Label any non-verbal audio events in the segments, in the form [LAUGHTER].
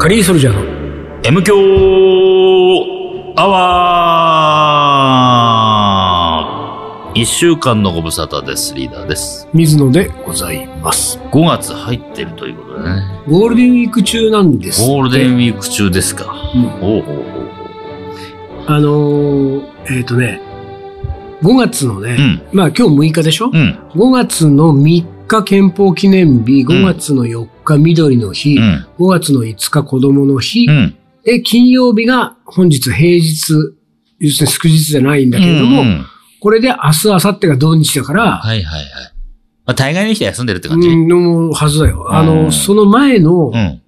カリーソルジャーの M 強アワー一週間のご無沙汰です。リーダーです。水野でございます。5月入ってるということでね。ゴールデンウィーク中なんです。ゴールデンウィーク中ですか。うんおうおうおうあのー、えっ、とね、5月のね、うん。まあ今日6日でしょ、うん。?5 月の3日憲法記念日、5月の4日緑の日、うん。5月の5日子供の日、うん。で、金曜日が本日平日、要するに祝日じゃないんだけれども、うんこれで明日、明後日が土日だから、はいはいはい。まあ、大概の人は休んでるって感じ？うん、のはずだよ。あうの、んその前のうん。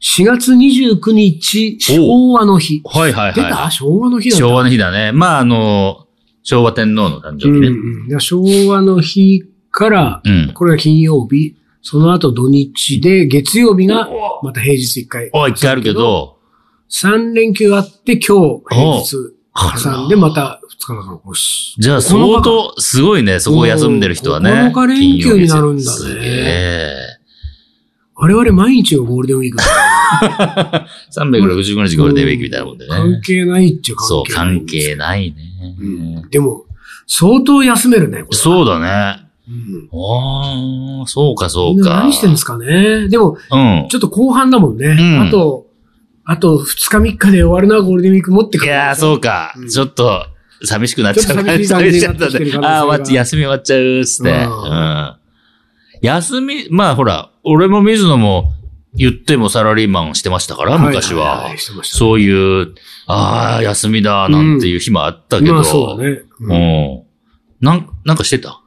4月29日、昭和の日。はいはい出た？は昭和の日い。だ。昭和の日だね。まあ、あの、昭和天皇の誕生日ね。うんうん昭和の日から、うん。これが金曜日、その後土日で、月曜日がまた平日1回。お、一回あるけど、3連休あって今日平日あ挟んでまた2日間越し。じゃあ相当、すごいね、そこを休んでる人はね。9日連休になるんだね。我々毎日がゴールデンウィークだ365 [LAUGHS] 日ゴールデンウィークみたいなもんでね。関係ないっちゃそう、関係ない。関係ないね。うんでも、相当休めるね、これ。そうだね。うん。おー、そうか、そうんか。何してんですかね。でも、うん。ちょっと後半だもんね。んあと、あと2日3日で終わるな、ゴールデンウィーク持ってくる。いやー、そうかうん。ちょっと、寂しくなっちゃうしい感じになってきてる可能性があ [LAUGHS] あー、終わっち、休み終わっちゃうっつって。うんうん。休み、まあほら、俺も水野も言ってもサラリーマンしてましたから、昔は。そういう、ああ、休みだ、なんていう日もあったけど。まあそうだね。うんうん。なん、なんかしてた？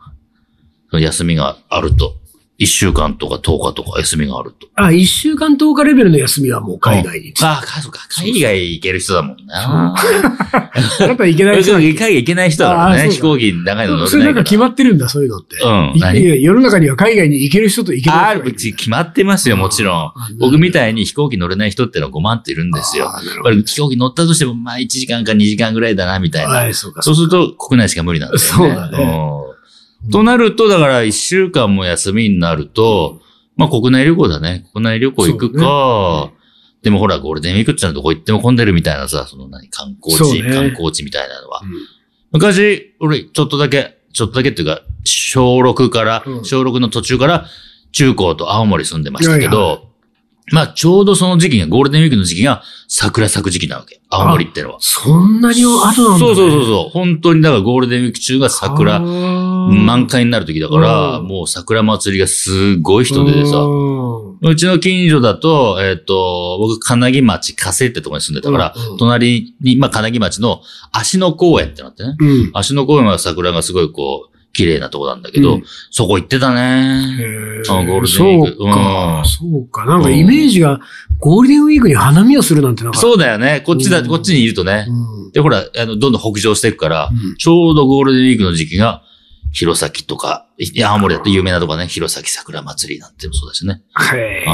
休みがあると。一週間とか10日とか休みがあると。あ、1週間10日レベルの休みはもう海外に。ああ、そうか。海外行ける人だもんな。あなた行けない人 [LAUGHS] 海外行けない人だからね。飛行機長いの乗それないんかれなから。決まってるんだ、そういうのって。いうん世の中には海外に行ける人と行けない人。あるうち決まってますよ、もちろんあ。僕みたいに飛行機乗れない人ってのは5万っているんですよ。やっぱり飛行機乗ったとしても、まあ1時間か2時間ぐらいだな、みたいな。い、そうか。そうすると国内しか無理なんだよね。そうだねうんとなると、だから1週間も休みになると、まあ国内旅行だね。国内旅行行くか、でもほら、ゴールデンウィークってのはどこ行っても混んでるみたいなさ、その何、観光地、ね観光地みたいなのは。うん昔、俺、ちょっとだけ、ちょっとだけっていうか、小6から、うん小6の途中から、中高と青森住んでましたけど、はいはまあ、ちょうどその時期が、ゴールデンウィークの時期が、桜咲く時期なわけ。青森ってのは。そんなに後なんだ、ね。そうそうそうそう。本当に、だからゴールデンウィーク中が桜、満満開になる時だから、うんもう桜祭りがすごい人出てさ、ううちの近所だと、えっ、と、僕、金木町、加瀬ってところに住んでたから、うんうん隣に、まあ、金木町の足野公園ってなってね。ん。足野公園は桜がすごいこう、綺麗なとこなんだけど、うんそこ行ってたね。ゴールデンウィークそうか、うんそうか。なんかイメージが、ゴールデンウィークに花見をするなんてなんか。そうだよね。こっちだ、うんこっちにいるとね。うん。で、ほら、あの、どんどん北上していくから、うんちょうどゴールデンウィークの時期が、弘前とか、いや、青森だと有名なとこね、弘前桜祭りなんてもそうだしね。へ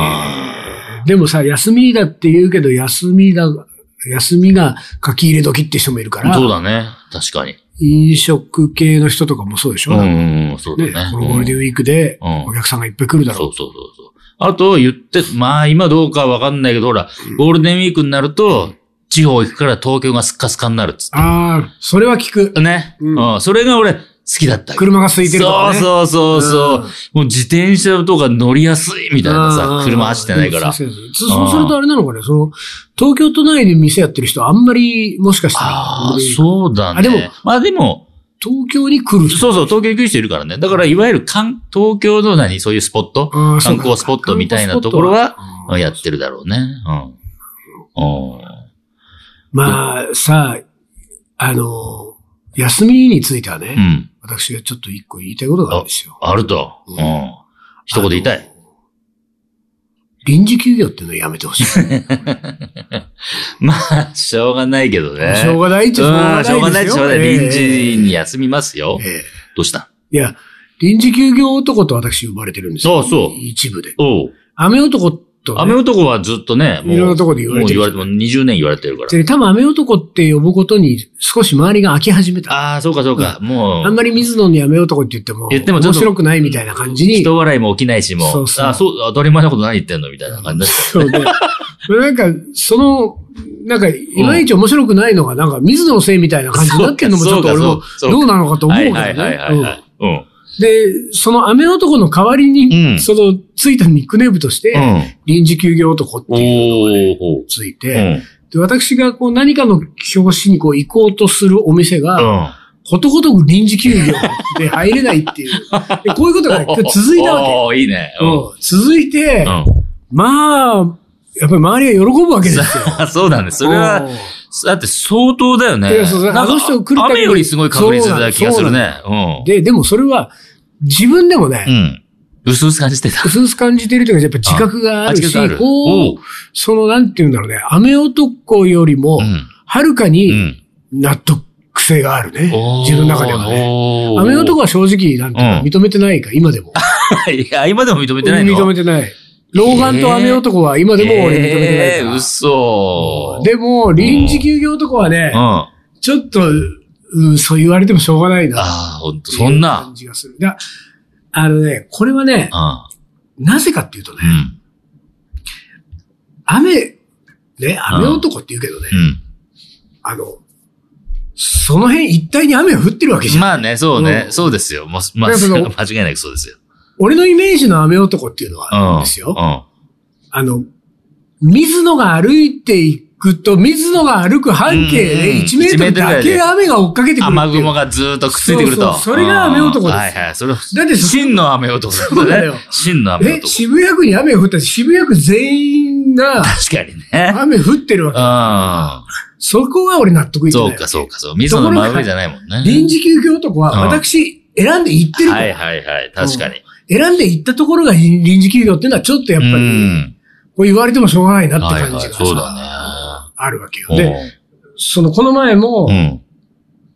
でもさ、休みだって言うけど、休みだ、休みが書き入れ時って人もいるから、そうだね。確かに。飲食系の人とかもそうでしょ、うんうんうん、そうだねね。このゴールデンウィークでうんお客さんがいっぱい来るだろそうそうそうそう。あと言って、まあ今どうかわかんないけど、ほら、ゴールデンウィークになると、地方行くから東京がスッカスカになるっつっああ、それは聞く。て。ね。ううんん。それが俺、好きだった。車が空いてるとかね。そうそうそうそう。うんもう自転車とか乗りやすいみたいなさ、うん車走ってないから。そうそうそうそうするとあれなのかね、その、東京都内で店やってる人はあんまり、もしかしたら、ああ、そうだね。あでもまあでも、東京に来る人。そうそう、東京行く人いるからね。だから、いわゆる関東京の何、そういうスポット、観光スポットみたいなところは、うんやってるだろうね。うん。うん。まあ、さあ、あの、休みについてはね、うん。私がちょっと一個言いたいことがあるんですよ。あると。ううんん。一言言いたい。臨時休業っていうのをやめてほしい。[LAUGHS] まあ、しょうがないけどね。しょうがないっちゃしょうがうんしょうがないしょうがない。臨時に休みますよ。ええどうした？いや、臨時休業男と私呼ばれてるんですよ。そうそう一部で。おう。雨男っと、ね。雨男はずっとね、もういろんなとこで言われてるもう言われて、もう20年言われてるから。で、多分雨男って呼ぶことに少し周りが飽き始めた。ああ、そうかそうか。もう、あんまり水野に雨男って言っても、言っても面白くないみたいな感じに。人笑いも起きないし、もう、そうそうあそう、当たり前のこと何言ってんのみたいな感じだった。そうで。なんか、その、なんか、いまいち面白くないのが、なんか、水野のせいみたいな感じになってるのもちょっと俺もどうなのかと思うけどはいはいはいねはいはい。うん。うんで、その雨男の代わりに、うんその、ついたニックネームとして、うん。臨時休業男っておいうのが。ついて、うん。で、私がこう何かの表紙にこう行こうとするお店が、うん。ことごとく臨時休業で入れないっていう。[LAUGHS] でこういうことがね続いたわおーいいね。続いて、まあ、やっぱり周りが喜ぶわけですよ。うん。そうだね。それは、だって相当だよね。いやそうあの人来るたびに雨よりすごい確率だ気がするね。うん。で、でもそれは、自分でもね、うん。うすうす感じてた。うすうす感じてるというか、やっぱ自覚があるし、こう、その、なんていうんだろうね、雨男よりもう、ん。はるかうにん。納得性があるね。自分の中ではね。雨男は正直、なんて認めてないか、今でも。[LAUGHS] いや、今でも認めてないの？認めてない。老眼と雨男は今でも俺認めてないえ。嘘。でも、臨時休業男はねうん。、あちょっと、うん、そう言われてもしょうがないな。あ、ほんと、っていうそんな感。じがする。だあのね、これはね、うなぜかっていうとね、ん。うん。雨、ね、雨男って言うけどね、うん。あの、その辺一帯に雨が降ってるわけじゃん。まあね、そうねう。んそうですよ。もうまあ、[LAUGHS] 間違いなくそうですよ。俺のイメージの雨男っていうのはあるうん。んですよ。うん。あの、水野が歩いていくと、水野が歩く半径で1メートルだけ雨が追っかけてくる。雨雲がずーっとくっついてくると。そうそれが雨男ですうんはいはい。それ、だってそ真の雨男ですそうだよ真の雨え、男。渋谷区に雨が降ったら渋谷区全員が確かにね。雨降ってるわけ。うそこが俺納得ん。いってない。そうか、そうか、そう。水野の真上じゃないもんね。臨時休業男はうん私選んで行ってるかはいら、はいはい。確かに。選んで行ったところが臨時休業っていうのはちょっとやっぱうり、ん。こう言われてもしょうがないなって。感じがそうださ、あるわけよ。ね。で、そのこの前も、うん。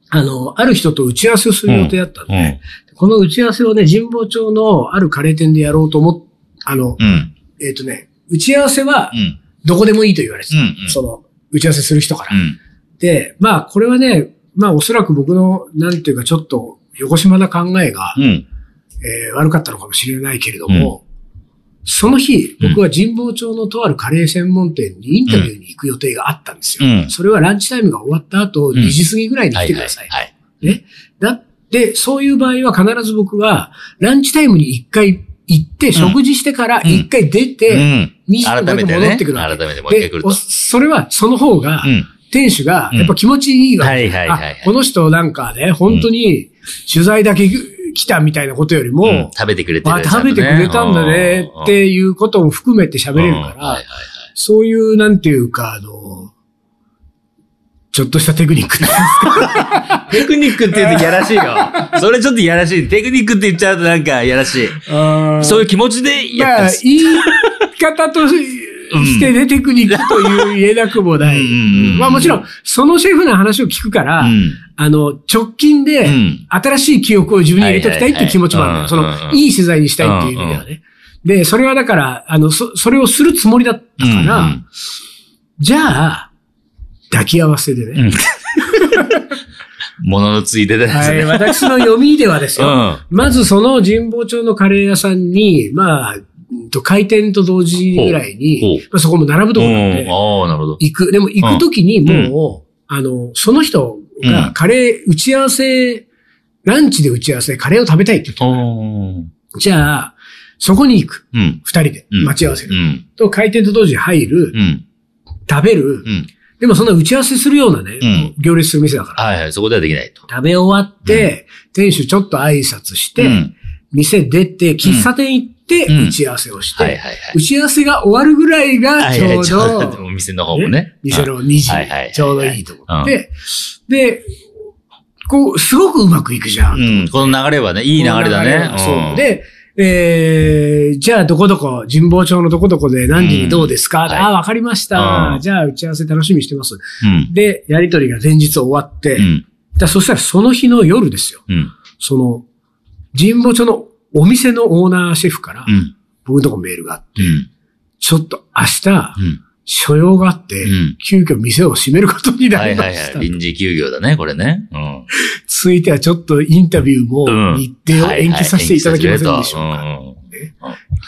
あの、ある人と打ち合わせをする予定だったんで、うん。この打ち合わせをね、神保町のあるカレー店でやろうと思っ、あの、うん。えっ、とね、打ち合わせはうん。どこでもいいと言われてた。うんうんその、打ち合わせする人から。うん。で、まあ、これはね、まあ、おそらく僕の、なんていうか、ちょっと、横島な考えが、うん。えー悪かったのかもしれないけれども、その日、僕は神保町のとあるカレー専門店にインタビューに行く予定があったんですよ。うんそれはランチタイムが終わった後、ん2時過ぎぐらいに来てください。はい。ね。だって、そういう場合は必ず僕は、ランチタイムに1回行って、食事してから1回出うて、ん。2時間戻改めてね。ってくるわけ。改めてもう一回来ると。それは、その方が、うん。店主が、うんやっぱ気持ちいいわけ。はいはいはいはいあこの人なんかね、本当に取材だけ来たみたいなことよりも、うん食べてくれてるあ、食べてくれたんだねっていうことも含めて喋れるからそういう、なんていうか、あの、ちょっとしたテクニックってはい。[LAUGHS] テクニックって言うとやらしいよ。それちょっとやらしい。テクニックって言っちゃうとなんかやらしい。そういう気持ちでやまあったんで、す。言い方としてね、テクニックという言えなくもない。まあもちろん、そのシェフの話を聞くから、うんあの、直近でうん、新しい記憶を自分に入れときたいっていう気持ちもあるんだよ。その、いい取材にしたいっていう意味ではね。で、それはだから、あの、そ、それをするつもりだったから、うんうんじゃあ、抱き合わせでね。うん物のついてたやつはい、ね。私の読みではですよ。うんまずその神保町のカレー屋さんに、まあ、うんと開店と同時ぐらいに、まあ、そこも並ぶところなんで。行く。でも行くときにもう、あの、その人がカレー打ち合わせ、ランチで打ち合わせでカレーを食べたいって言っておーじゃあ、そこに行く。うん。二人でうん待ち合わせる。うん。と、開店と同時に入る、うん。食べる。うん。でもそんな打ち合わせするようなね、うん行列する店だから。はいはい、そこではできないと。食べ終わって、店主ちょっと挨拶して、うん店出て、喫茶店行って、うん打ち合わせをして。打ち合わせが終わるぐらいがちょうど店の方もね。店の2時ちょうどいいと思って、で、こう、すごくうまくいくじゃん。うん。この流れはね、いい流れだね。がそう。で、えー、じゃあどこどこ、神保町のどこどこで何時にどうですか、うんはいああ、わかりました、うんじゃあ打ち合わせ楽しみにしてます。うん。で、やりとりが前日終わって、うん。だそしたらその日の夜ですよ。うん。その、神保町のお店のオーナーシェフからう、ん。僕のとこメールがあって、うん。ちょっと明日、うん。所用があって、うん。急遽店を閉めることになはいはいりました。はい。臨時休業だね、これね。うん。続いてはちょっとインタビューもうん日程を延期させていただけませんでしょうか。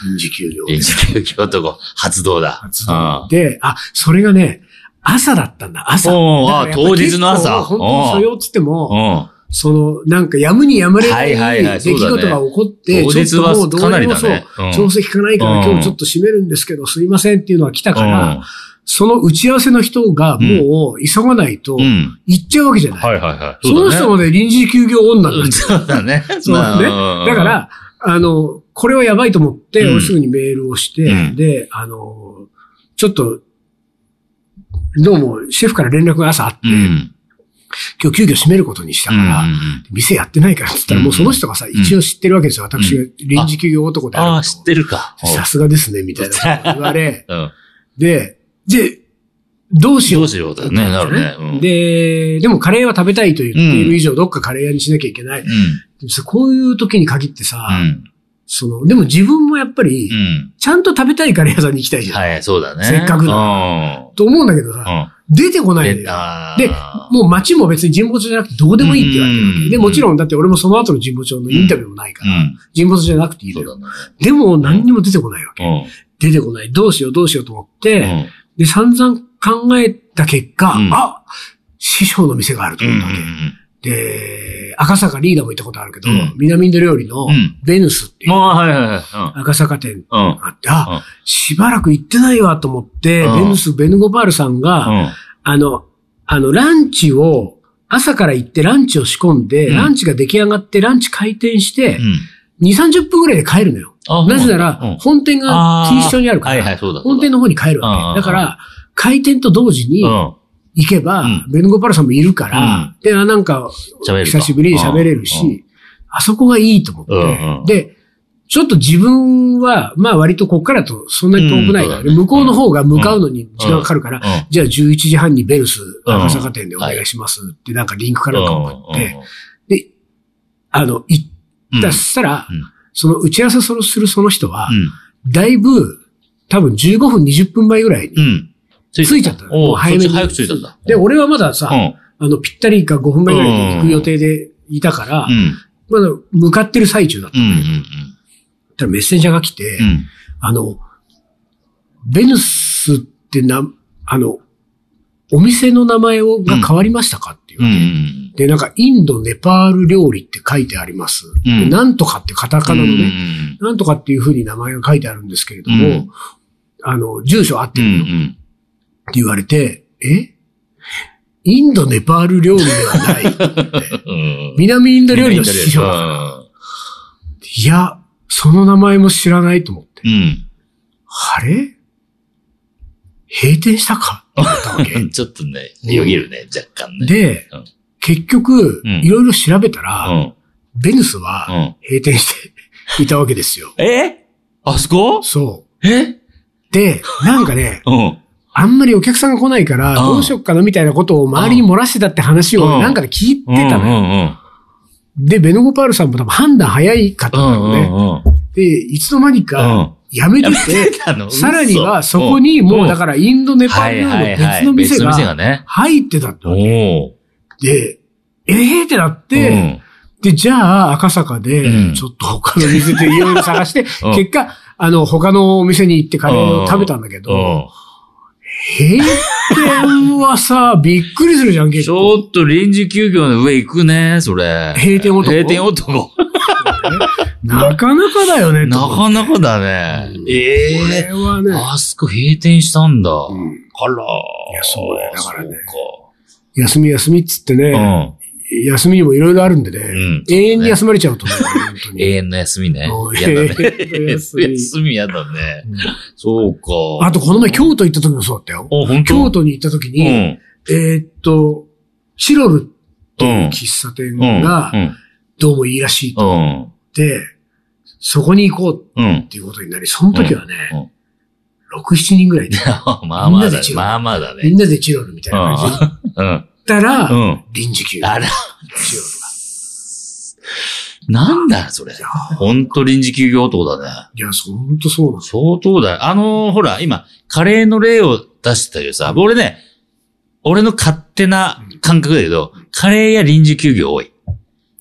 臨時休業うん。臨時休業とこ、発動だ。発動で、あ、それがね、朝だったんだ、朝。あ当日の朝本当に所用っつっても、うん。その、なんかやむにやまれなはいはいはいい出来事が起こって、ちょっともうどうにもそう調整効かないからうん今日ちょっと閉めるんですけど、すいませんっていうのが来たから、うんその打ち合わせの人がもう急がないとうん。行っちゃうわけじゃない。はいはいはい。その人まで臨時休業女なんうんですそうだね。そうだね。まあだか、ら、あの、これはやばいと思って、すぐにメールをして、うんで、あの、ちょっと、どうもシェフから連絡が朝あって、うん。今日急遽閉めることにしたから、うん店やってないからって言ったら、うんもうその人がさ、一応知ってるわけですよ。私が臨時休業男であるああ、知ってるか。さすがですね、みたいな [LAUGHS] 言われ、[LAUGHS] うん。で、で、どうしよう。どうしようだよね、なるね。うん、で、でもカレーは食べたいと言っている以上、どっかカレー屋にしなきゃいけない。うん。こういう時に限ってさ、うん。その、でも自分もやっぱりう、ん。ちゃんと食べたいカレー屋さんに行きたいじゃん。はい、そうだね。せっかくだだ。と思うんだけどさ、うん。出てこないんでだよ。で、もう街も別に神保町じゃなくてどうでもいいって言われてるわけ。で、うんもちろんだって俺もその後の神保町のインタビューもないから、うん。神保町じゃなくていいだね。でも何にも出てこないわけ。うん。出てこない。どうしようどうしようと思って、うん。で、散々考えた結果、うんあ師匠の店があるとうん。思ったわけ。で、赤坂リーダーも行ったことあるけど、うん南インド料理のうんベヌスっていう。赤坂店。があって、あ、うんしばらく行ってないわと思って、うんベヌス、ベヌゴパールさんが、うん。あの、あの、ランチを、朝から行ってランチを仕込んで、うんランチが出来上がってランチ開店してう、ん。2、30分ぐらいで帰るのよ。あなぜなら、うん本店が錦糸町にあるから、はいはい、そうだ。本店の方に帰るわけ。だから、開店と同時にうん。行けば、うん。ベヌゴパルさんもいるから、で、あなんか、久しぶりに喋れるし、うん。あそこがいいと思って、で、ちょっと自分は、まあ割とこっからとそんなに遠くないから、向こうの方が向かうのに時間かかるから、うん。じゃあ11時半にベルスうん。赤坂店でお願いしますってなんかリンクかなんか送って、うん。で、あの、行った、したら、うん。その打ち合わせするその人はう、ん。だいぶ、多分15分20分前ぐらいにうん。着いちゃったの。もおうう早めに。早く着いたんだ。で、俺はまださ、うん。あの、ぴったりか5分前ぐらいで行く予定でいたから、うん。まだ向かってる最中だった。うん。うん。そしたらメッセンジャーが来て、うん。あの、ベヌスってな、あの、お店の名前をが変わりましたかっていう。で、なんか、インド、ネパール料理って書いてあります。うんでなんとかってカタカナのね、ね。なんとかっていう風に名前が書いてあるんですけれども、うんあの、住所合ってうん。うるの。言われて、え？インド、ネパール料理ではない。うん。南インド料理の師匠だから。いや、その名前も知らないと思って。うん。あれ？閉店したか？って思った。ちょっとね、よぎるね、若干ね。でうん、結局、うんいろいろ調べたうら、ん。ベヌスはうん。閉店していたわけですよ。え？あそこ？そえ？う。で、なんかね、うん。あんまりお客さんが来ないから、うん。どうしよっかなみたいなことを周りに漏らしてたって話をうん。なんかで聞いてたうんのよ。うん。で、ベノゴパールさんも多分判断早いかったうんん。う。んうん。で、いつの間にかうん。辞めてて、たの？さらにはそこにもうだからインド、ネパールの別の店が。入ってたってわけおで、ええー？ってなっーて、で、じゃあ赤坂うでん、ちょっと他の店でいろいろ探して、うん。結果、あの、他のお店に行ってカレーを食べたんだけうん。ど、閉店はさ、びっくりするじゃん、ち結構。ょっと臨時休業の上行くね、それ。閉店男閉店男。[LAUGHS] なかなかだよね、なかなかだねうん。えこれえはね、あそこ閉店したんだ。うんあら。いやそうだよだからねそ休み休みっつってね。休みにもいろいろあるんでね、ん永遠に休まれちゃうと思う、永遠の休みねもう。[LAUGHS] 嫌だね。永遠の休み休み嫌だね。うんそうか。あと、この前京都行った時もそうだったよ。京都に行った時に、うん。えーっと、チロルっていう喫茶店うん。がうん。どうもいいらしいとうん。思って、そこに行こううんっ。ていうことになり、その時はね、うんうん6、7人ぐらいで、[LAUGHS] まあまあだね。みんなでチロルまあまあだね。みんなでチロルみたいな感じで行っうん。たら、うん。臨時休業。あら。なんだよ、それ。ほんと臨時休業男だね。いや、そうほんとそうなんです相当だよ。あのーほら、今、カレーの例を出したけどさ、俺ね、俺の勝手な感覚だけど、カレーや臨時休業多い。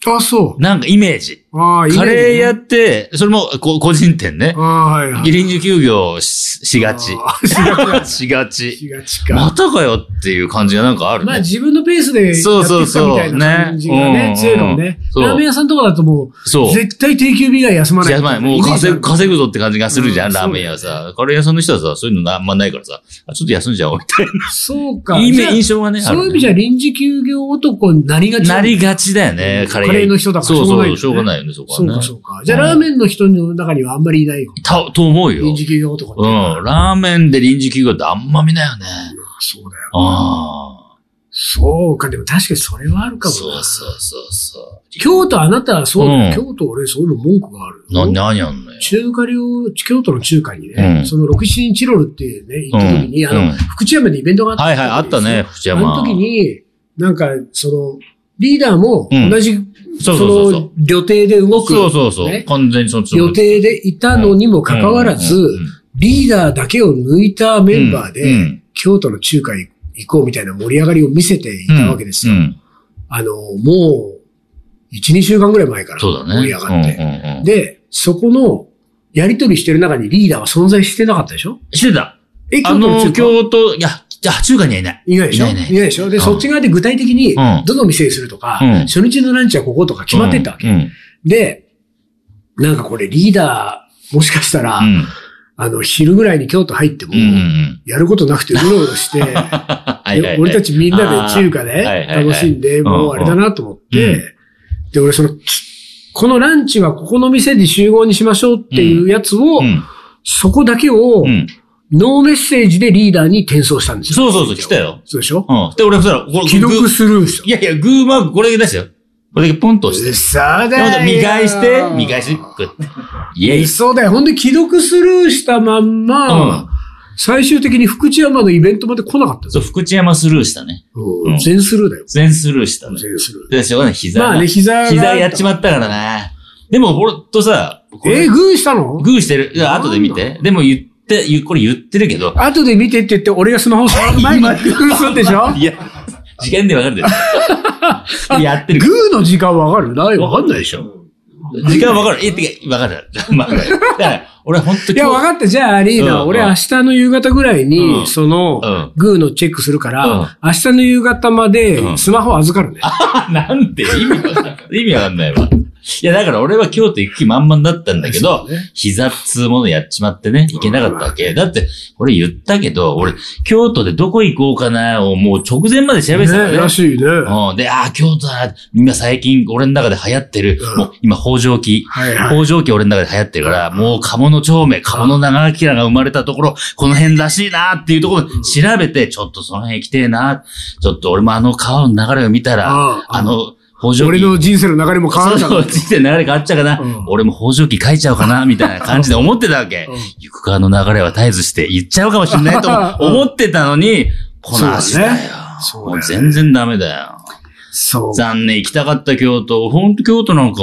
あ、そう。なんかイメージ。カレー屋って、それもこ個人店ねあ。あ、はいはい。臨時休業ししがち。しがち。しがち。か。またかよっていう感じがなんかあるまあね。自分のペースでやっていそうそうくかそうみたいな感じがねね、強いかもうんね。そうラーメン屋さんとかだともそうう、。絶対定休日が休まない。いや、まあ、もう稼ぐ、稼ぐぞって感じがするじゃん、うんラーメン屋はさ。カレー屋さんの人はさ、そういうのあんまないからさ、あちょっと休んじゃおうみたいそうか。な。いい印象がね、そういう意味じゃ臨時休業男になりがちなりがちだよね、うんカレー。カレーの人だからそうそう、しょうがないよねしょうがないよね、そこはね。そうか、そうか。じゃあラーメンの人の中にはあんまりいないよ。た、と思うよ。臨時休業男って。うん。ラーメンで臨時休業ってあんま見ないよね。そうだよ。あそうか、でも確かにそれはあるあ。かもな。そうそうそうそ京都あなたはそう京都俺そういうの文句があるう。な、よ。何やんのよ。中華料、京都の中華にね、うんその6、7人チロルっていうね、行った時に、あの、福知山でイベントがあったはいはい、あったね、福知あ山。の時に、なんか、その、リーダーもうん。同じ、その、予定で動く、そうそうそう。ね。完全にその。予定でいたのにもかかわらず、リーダーだけを抜いたメンバーで、京都の中華へ行こうみたいな盛り上がりを見せていたわけですよ。あの、もう、1、2週間ぐらい前からそうだね。盛り上がって。で、そこの、やりとりしてる中にリーダーは存在してなかったでしょ？してた。え、京都の中華京都、いや、あ中華にはいない。いないでしょ？いないね。いないでしょ？で、うん。そっち側で具体的にうん、どの店にするとか、うん。初日のランチはこことか決まってったわけ。で、なんかこれリーダー、もしかしたら、うん。あの、昼ぐらいに京都入っても、やることなくてうろうろして、[LAUGHS] 俺たちみんなで中華で楽しんで、もうあれだなと思って、うんで、俺その、このランチはここの店で集合にしましょうっていうやつを、うん。そこだけを、うん。ノーメッセージでリーダーに転送したんですよ。そうそうそう、来たよ。そうでしょ？うん。で、俺そしたら、これ、既読スルーした。いやいや、グーマークこれ出したよ。これだけポンと押して。嘘だでまたよ。見返して、見返して、こうやって。イェイ。そうだよ。ほんで既読スルーしたまんま、うん最終的に福知山のイベントまで来なかったそう、福知山スルーしたね。全スルーだよ。全スルーしたね。全スルー。で、しょうがない、膝が。まあね、膝が。膝やっちまったからな。でも、俺とさ、えー、グーしたの？グーしてる。後で見て。でも言これ言ってるけど。後で見てって言って、俺がスマホ触る前にグーするでしょ？いや、時間でわかるでしょ。[LAUGHS] やってる。グーの時間わかる？ないわかんないでしょ。時間わかる。え、てか、わかる。まあ、だから、俺本当いや、わかった。じゃあ、リーダー、うん俺明日の夕方ぐらいに、うんその、うんグーのチェックするから、うん明日の夕方までうんスマホ預かるね。[LAUGHS] なんて？意味わかんない。意味わかんないわ。いや、だから俺は京都行く気満々だったんだけど、ね膝っつうものやっちまってね、行けなかったわけ。だって、俺言ったけど、俺、京都でどこ行こうかなをもう直前まで調べてたからね、ね。らしいね。うん。で、ああ、京都だ。今最近俺の中で流行ってる。うんもう今、北条記。はいはい。北条記俺の中で流行ってるから、もう鴨の長命、鴨の長明が生まれたところ、この辺らしいなっていうところ調べて、ちょっとその辺行きてえな。ちょっと俺もあの川の流れを見たら、あの、北条記。俺の人生の流れも変わるんだそう人生の流れ変わっちゃうかな。うん俺も北条記書いちゃおうかな、みたいな感じで思ってたわけ。うん行く川の流れは絶えずして言っちゃうかもしれないと [LAUGHS] 思ってたのに、この足だよ。そうだねもう全然ダメだよ。そう。残念、行きたかった京都。ほんと京都なんか、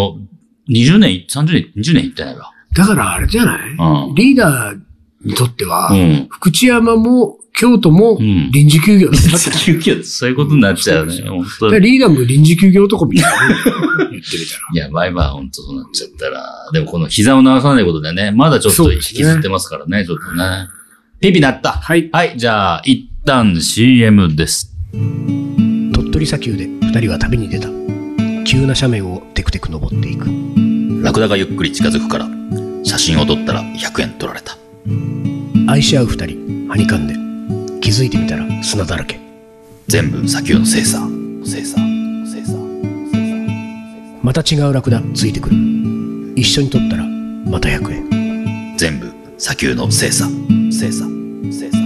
20年、30年、20年行ってないわ。だからあれじゃない、うんリーダーにとっては、うん。福知山も京都もん臨時休業だったって。そういうことになっちゃうね。本当リーダーも臨時休業男みたいなね。言ってみたら。いや、前は本当そうなっちゃったら。でもこの膝を治さないことでね、まだちょっと引きずってますからね、ちょっとね。ピピなった。はい。はい、じゃあ、一旦 CM です。鳥取砂丘で二人は旅に出た。急な斜面をテクテク登っていく。ラクダがゆっくり近づくから、写真を撮ったら100円取られた。愛し合う二人、はにかんで。気づいてみたら砂だらけ。全部砂丘の精査。精査。精査。また違うラクダついてくる。一緒に撮ったらまた100円。全部砂丘の精査。精査。精査。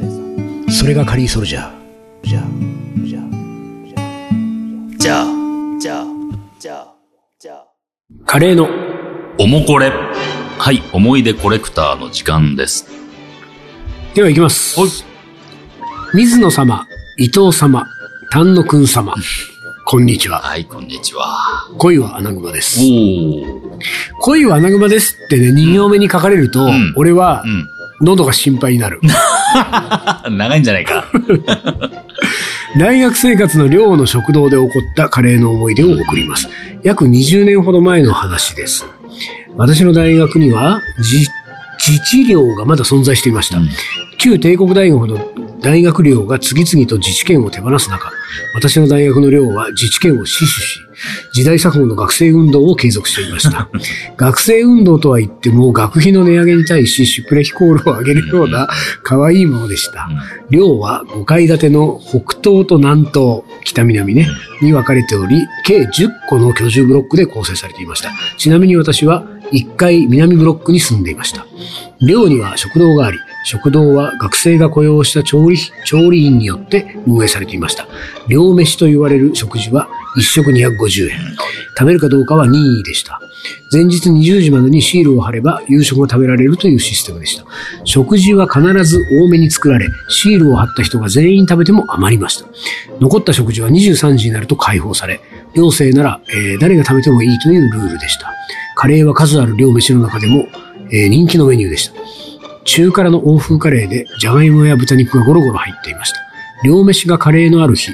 精査。それがカリーソルジャー。じゃあ、じゃあ、じゃあ、じゃあ、じゃあ、じゃあ。カレーのおもこれ。はい、思い出コレクターの時間です。では行きます。はい水野様、伊藤様、丹野くん様。こんにちは。はい、こんにちは。恋は穴熊です。恋は穴熊ですってね、2行目に書かれると、ん俺はうん。喉が心配になる。[LAUGHS] 長いんじゃないか。[LAUGHS] 大学生活の寮の食堂で起こったカレーの思い出を送ります。約20年ほど前の話です。私の大学には、自、自治寮がまだ存在していました。うん旧帝国大学の大学寮が次々と自治権を手放す中、私の大学の寮は自治権を死守し、時代錯誤の学生運動を継続していました。[LAUGHS] 学生運動とは言っても、学費の値上げに対しシュプレヒコールを上げるような可愛いものでした。寮は5階建ての北東と南東、北南ね、に分かれており、計10個の居住ブロックで構成されていました。ちなみに私は1階南ブロックに住んでいました。寮には食堂があり、食堂は学生が雇用した調理、調理員によって運営されていました。寮飯と言われる食事は1食250円。食べるかどうかは任意でした。前日20時までにシールを貼れば夕食が食べられるというシステムでした。食事は必ず多めに作られ、シールを貼った人が全員食べても余りました。残った食事は23時になると解放され、寮生なら、えー誰が食べてもいいというルールでした。カレーは数ある寮飯の中でも、えー人気のメニューでした。中辛の欧風カレーで、じゃがいもや豚肉がゴロゴロ入っていました。両飯がカレーのある日、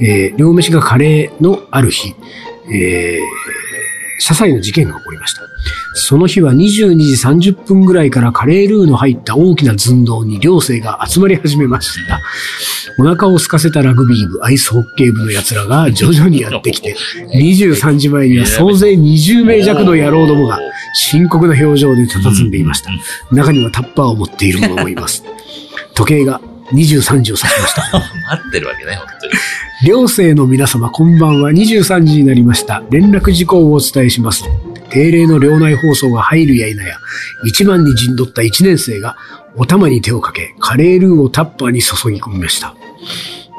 えー両飯がカレーのある日、えー、些細な事件が起こりました。その日は22時30分ぐらいからカレールーの入った大きな寸胴に寮生が集まり始めました。お腹を空かせたラグビー部、アイスホッケー部の奴らが徐々にやってきて、23時前には総勢20名弱の野郎どもが深刻な表情で佇んでいました。中にはタッパーを持っている者もいます。[LAUGHS] 時計が23時を指しました。[LAUGHS] 待ってるわけね、本当に。寮生の皆様こんばんは23時になりました。連絡事項をお伝えします。定例の寮内放送が入るや否や、一番に陣取った1年生がお玉に手をかけ、カレールーをタッパーに注ぎ込みました。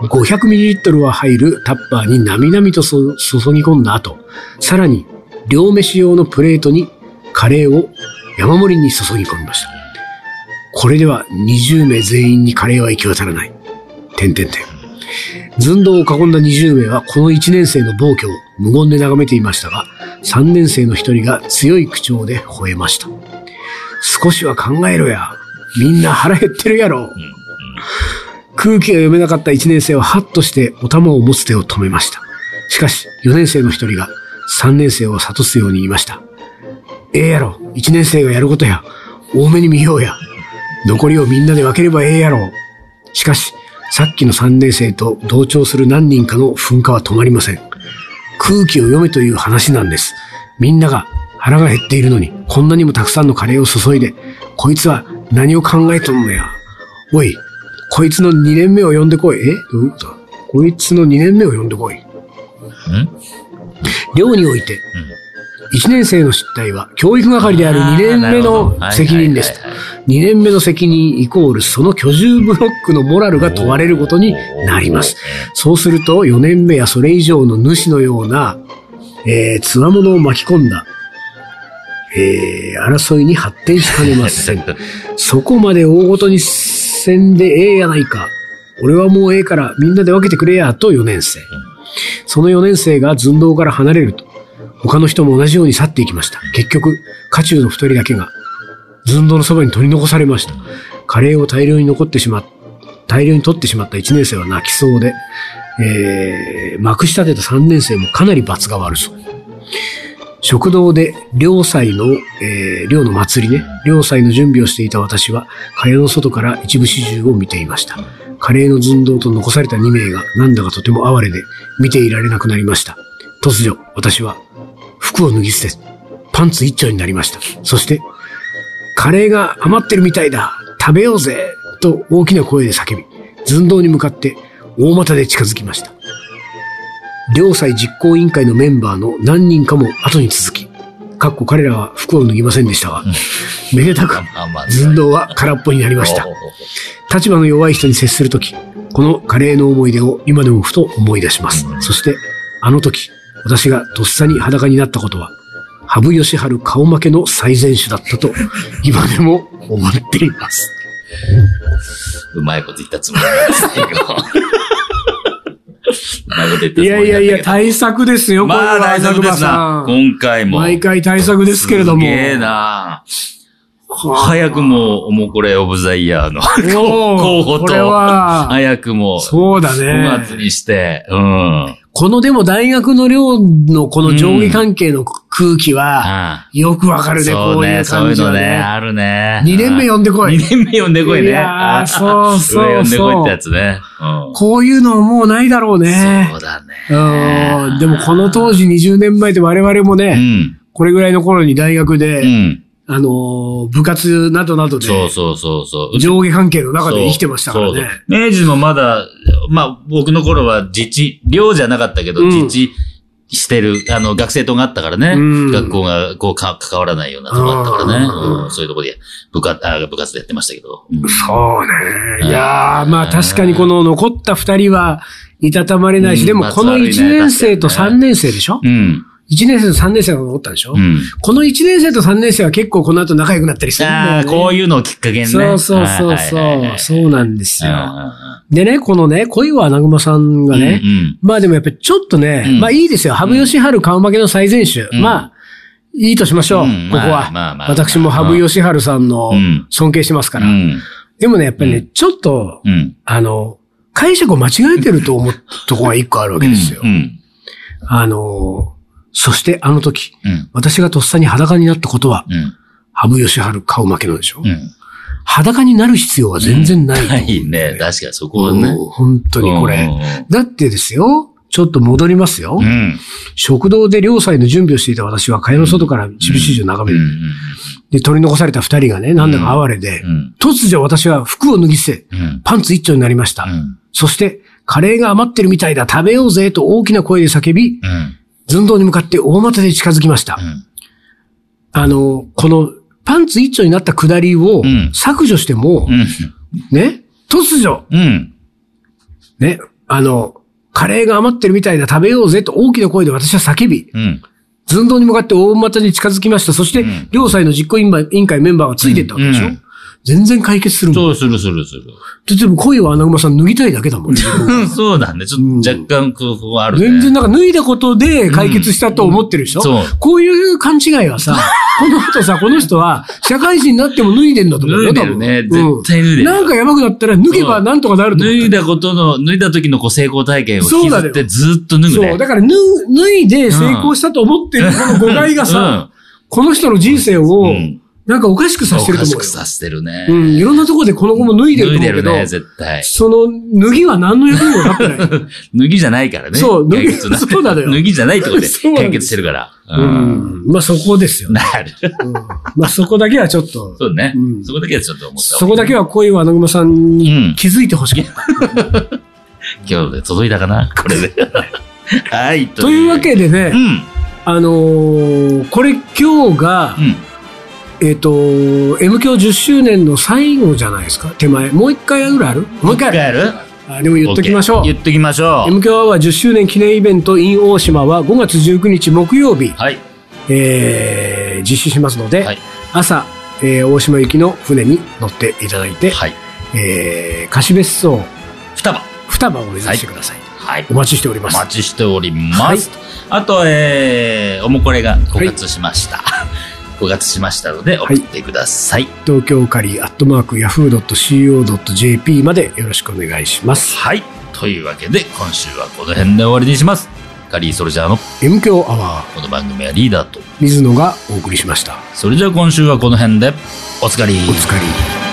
500ml は入るタッパーになみなみとそ注ぎ込んだ後、さらに寮飯用のプレートにカレーを山盛りに注ぎ込みました。これでは20名全員にカレーは行き渡らない。点々点。寸胴を囲んだ20名はこの1年生の暴挙を無言で眺めていましたが、3年生の1人が強い口調で吠えました。少しは考えろや。みんな腹減ってるやろ。空気が読めなかった1年生はハッとしてお玉を持つ手を止めました。しかし、4年生の1人が3年生を諭すように言いました。ええやろ。1年生がやることや。多めに見ようや。残りをみんなで分ければええやろ。しかし、さっきの3年生と同調する何人かの噴火は止まりません。空気を読めという話なんです。みんなが腹が減っているのに、こんなにもたくさんのカレーを注いで、こいつは何を考えとんのや。おい、こいつの2年目を呼んでこい。え？どういうことこいつの2年目を呼んでこい。ん？寮において、1年生の失態は教育係である2年目の責任です。2年目の責任イコールその居住ブロックのモラルが問われることになります。そうすると4年目やそれ以上の主のような、えー、つわものを巻き込んだ、えー、争いに発展しかねません。[LAUGHS] そこまで大ごとにせんでええやないか。俺はもうええからみんなで分けてくれや、と4年生。その4年生が寸胴から離れると、他の人も同じように去っていきました。結局、家中の2人だけが、寸胴のそばに取り残されました。カレーを大量に残ってしまっ、大量に取ってしまった1年生は泣きそうで、えー、まくし立てた3年生もかなり罰が悪そう。食堂で両祭の、えー、寮の祭りね、両祭の準備をしていた私は、カレーの外から一部始終を見ていました。カレーの寸胴と残された2名がなんだかとても哀れで見ていられなくなりました。突如、私は服を脱ぎ捨て、パンツ一丁になりました。そして、カレーが余ってるみたいだ食べようぜと大きな声で叫び、寸胴に向かって大股で近づきました。両祭実行委員会のメンバーの何人かも後に続き、かっこ彼らは服を脱ぎませんでしたが、めでたく寸胴は空っぽになりました。立場の弱い人に接するとき、このカレーの思い出を今でもふと思い出します。そして、あの時、私がとっさに裸になったことは、羽生善治顔負けの最善手だったと、[LAUGHS] 今でも思っています。うまいこと言ったつもりなんですけど。いやいやいや、大対策ですよ、まあこれは大作ですな。今回も。毎回対策ですけれども。すげえな早くも、もうこれ、オブザイヤーの候補と、は、早くも、そうだ5ね。月にして、うん。このでも大学の寮のこの上下関係の空気は、あよくわかあるね、こそういうそういうのね、感じはね。あるね。2年目呼んでこい。2年目呼んでこいね。いやーそうそうそう上呼んでこいってやつね。うん。こういうのはもうないだろうねそ。うだね。うん。でもこの当時20年前で我々もうね、ん。これぐらいの頃に大学で、うん。あのー、部活などなどで、そうそうそうそう。上下関係の中で生きてましたからね。そう明治もまだ、まあ僕の頃は自治、寮じゃなかったけど、うん自治してる、あの、学生棟があったからね。うん学校がこうか関わらないようなとこあったからね。うんうんそういうとこで部活、あ部活でやってましたけど。うんそうね。いやー、まあ確かにこの残った二人はいたたまれないし、うんでもこのまあ悪いね1年生と確かに3年生でしょ？うん。?1 年生と3年生が残ったでしょ？うん。この1年生と3年生は結構この後仲良くなったりするんだああ、よね。こういうのをきっかけにね。そうそうそうそ。はいはいはいうそうなんですよ。うんでね、このね、恋は穴熊さんがね、うんうんまあでもやっぱりちょっとね、うんまあいいですよ。羽生善治顔負けの最善手。うんまあ、いいとしましょう。うんここは、まあまあまあ私も羽生善治さんのうん尊敬してますから。うん。でもね、やっぱりね、うちょっと、うん。あの、解釈を間違えてると思うとこが一個あるわけですよ。うん。あの、そしてあの時、うん。私がとっさに裸になったことは、うん。羽生善治顔負けのでしょ、うん。裸になる必要は全然ないと思うないね。確かにそこはね。うん本当にこれ。だってですよ、ちょっと戻りますよ。うん。食堂で両祭の準備をしていた私は、蚊帳の外から一部始終を眺うん。める。で、取り残された二人がね、なんだか哀れで、うん。突如私は服を脱ぎ捨て、うん。パンツ一丁になりました。うん。そして、カレーが余ってるみたいだ、食べようぜ、と大きな声で叫び、うん。寸胴に向かって大股で近づきました。うん。あの、この、パンツ一丁になった下りをうん削除しても、うん。ね、突如、うん。ね、あの、カレーが余ってるみたいだ、食べようぜと大きな声で私は叫び、うん。寸胴に向かって大股に近づきました。そして、うん両祭の実行委員会メンバーがついていったわけでしょ、うん全然解決するもん。そうするするする。でも恋は穴熊さん脱ぎたいだけだもんね。うん、そうだね。ちょっと若干工夫はあるね。全然なんか脱いだことで解決したと思ってるでしょ、そうこういう勘違いはさ、[LAUGHS] この後さ、この人は社会人になっても脱いでんだと思うよ、脱いでるね絶対脱いでるなんかやばくなったら脱げばなんとかなると脱いだことの、脱いだ時のこう成功体験を引きずってずっと脱ぐね。そう。だから脱、脱いで成功したと思ってるこの誤解がさ、この人の人生をう、ん。なんかおかしくさせてると思うよ。おかしくさせてるね。うん、いろんなところでこの子も脱いでると思うけど、脱いでるね、絶対。その脱ぎは何の役にも立ってない。[LAUGHS] 脱ぎじゃないからね。そう脱ぎそうなのよ脱ぎじゃないってことで [LAUGHS] 解決してるから。ううん。ん。まあそこですよね。なる。うんまあそこだけはちょっと、そうねう。んそこだけはちょっと思った。そこだけは恋は穴熊さんうんに気づいてほしかった。[LAUGHS] 今日で届いたかな？これで。はい。というわけでね、うん。あのーこれ今日がう、ん。えっ、と、M 教10周年の最後じゃないですか、手前。もう一回ぐらいある？もう一回ある？やる？あでも言っときましょう。言っときましょう。M 響アワー10周年記念イベント in 大島は5月19日木曜日、はい。えー実施しますので、はい。朝、えー大島行きの船に乗っていただいて、はい。えー貸別荘双葉。双葉を目指してください。はい。お待ちしております。お待ちしております。あと、えー、おもこれが5月しました。5月しましたので、送ってください。東京カリーアットマーク yahoo.co.jp までよろしくお願いします。はい。というわけで、今週はこの辺で終わりにします。カリーソルジャーの M 響アワー、この番組はリーダーと。水野がお送りしました。それじゃあ今週はこの辺で、おつかり。お疲れ。